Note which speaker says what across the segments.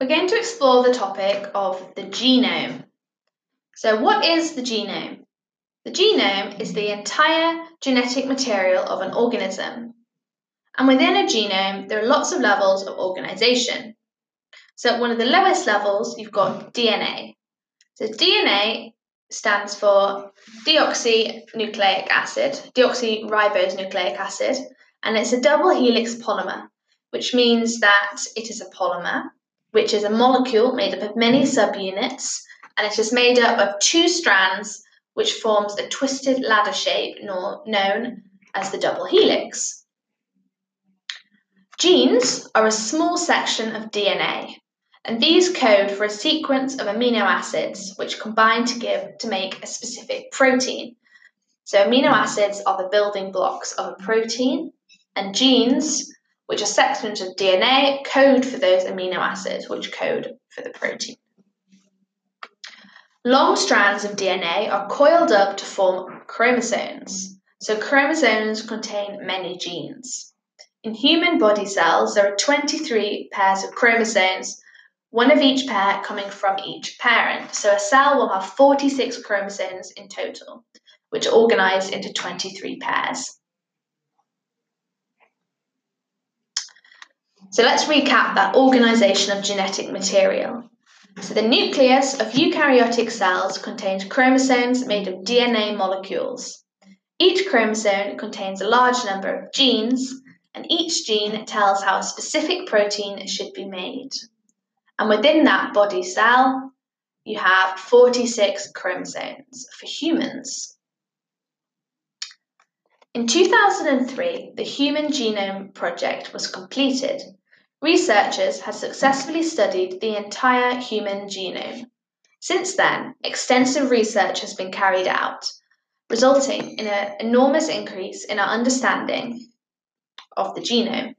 Speaker 1: we're going to explore the topic of the genome. So, what is the genome? The genome is the entire genetic material of an organism. And within a genome, there are lots of levels of organization. So, at one of the lowest levels, you've got DNA. So, DNA stands for deoxynucleic acid, deoxyribose nucleic acid, and it's a double helix polymer, which means that it is a polymer, which is a molecule made up of many subunits, and it is made up of two strands, which forms a twisted ladder shape known as the double helix. Genes are a small section of DNA, and these code for a sequence of amino acids which combine to give to make a specific protein. So amino acids are the building blocks of a protein, and genes, which are sections of DNA, code for those amino acids which code for the protein. Long strands of DNA are coiled up to form chromosomes. So chromosomes contain many genes. In human body cells, there are 23 pairs of chromosomes one of each pair coming from each parent. So a cell will have 46 chromosomes in total, which are organized into 23 pairs. So let's recap that organization of genetic material. So the nucleus of eukaryotic cells contains chromosomes made of DNA molecules. Each chromosome contains a large number of genes, and each gene tells how a specific protein should be made. And within that body cell, you have 46 chromosomes for humans. In 2003, the Human Genome Project was completed. Researchers had successfully studied the entire human genome. Since then, extensive research has been carried out, resulting in an enormous increase in our understanding of the genome.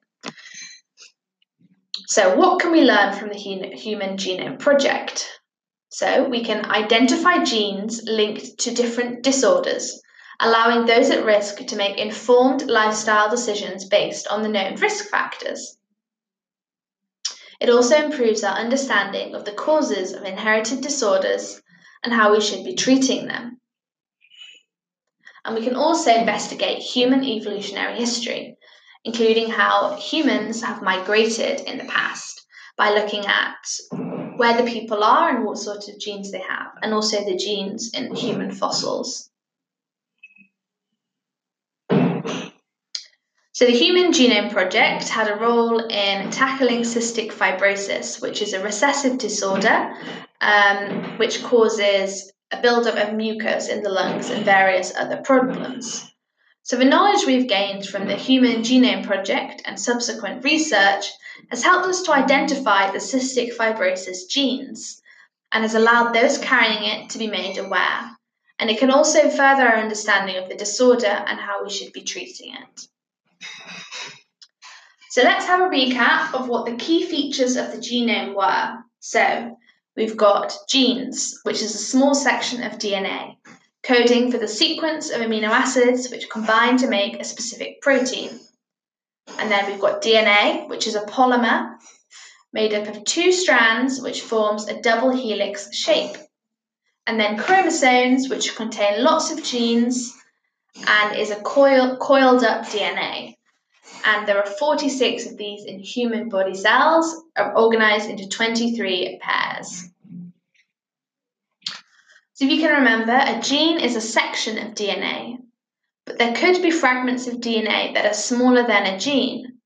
Speaker 1: So, what can we learn from the Human Genome Project? So, we can identify genes linked to different disorders, allowing those at risk to make informed lifestyle decisions based on the known risk factors. It also improves our understanding of the causes of inherited disorders and how we should be treating them. And we can also investigate human evolutionary history including how humans have migrated in the past by looking at where the people are and what sort of genes they have, and also the genes in human fossils. So, the Human Genome Project had a role in tackling cystic fibrosis, which is a recessive disorder um, which causes a buildup of mucus in the lungs and various other problems. So, the knowledge we've gained from the Human Genome Project and subsequent research has helped us to identify the cystic fibrosis genes and has allowed those carrying it to be made aware. And it can also further our understanding of the disorder and how we should be treating it. So, let's have a recap of what the key features of the genome were. So, we've got genes, which is a small section of DNA coding for the sequence of amino acids which combine to make a specific protein. And then we've got DNA, which is a polymer made up of two strands which forms a double helix shape. And then chromosomes, which contain lots of genes and is a coil, coiled up DNA. And there are 46 of these in human body cells, um, organized into 23 pairs. So if you can remember, a gene is a section of DNA, but there could be fragments of DNA that are smaller than a gene.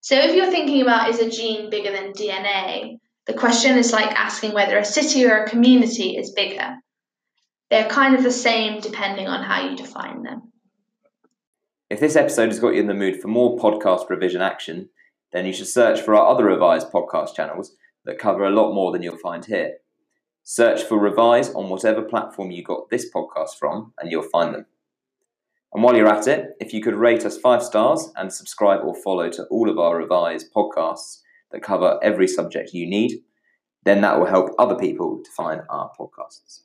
Speaker 1: So if you're thinking about is a gene bigger than DNA, the question is like asking whether a city or a community is bigger. They're kind of the same depending on how you define them.
Speaker 2: If this episode has got you in the mood for more podcast revision action, then you should search for our other revised podcast channels that cover a lot more than you'll find here. Search for Revise on whatever platform you got this podcast from, and you'll find them. And while you're at it, if you could rate us five stars and subscribe or follow to all of our Revise podcasts that cover every subject you need, then that will help other people to find our podcasts.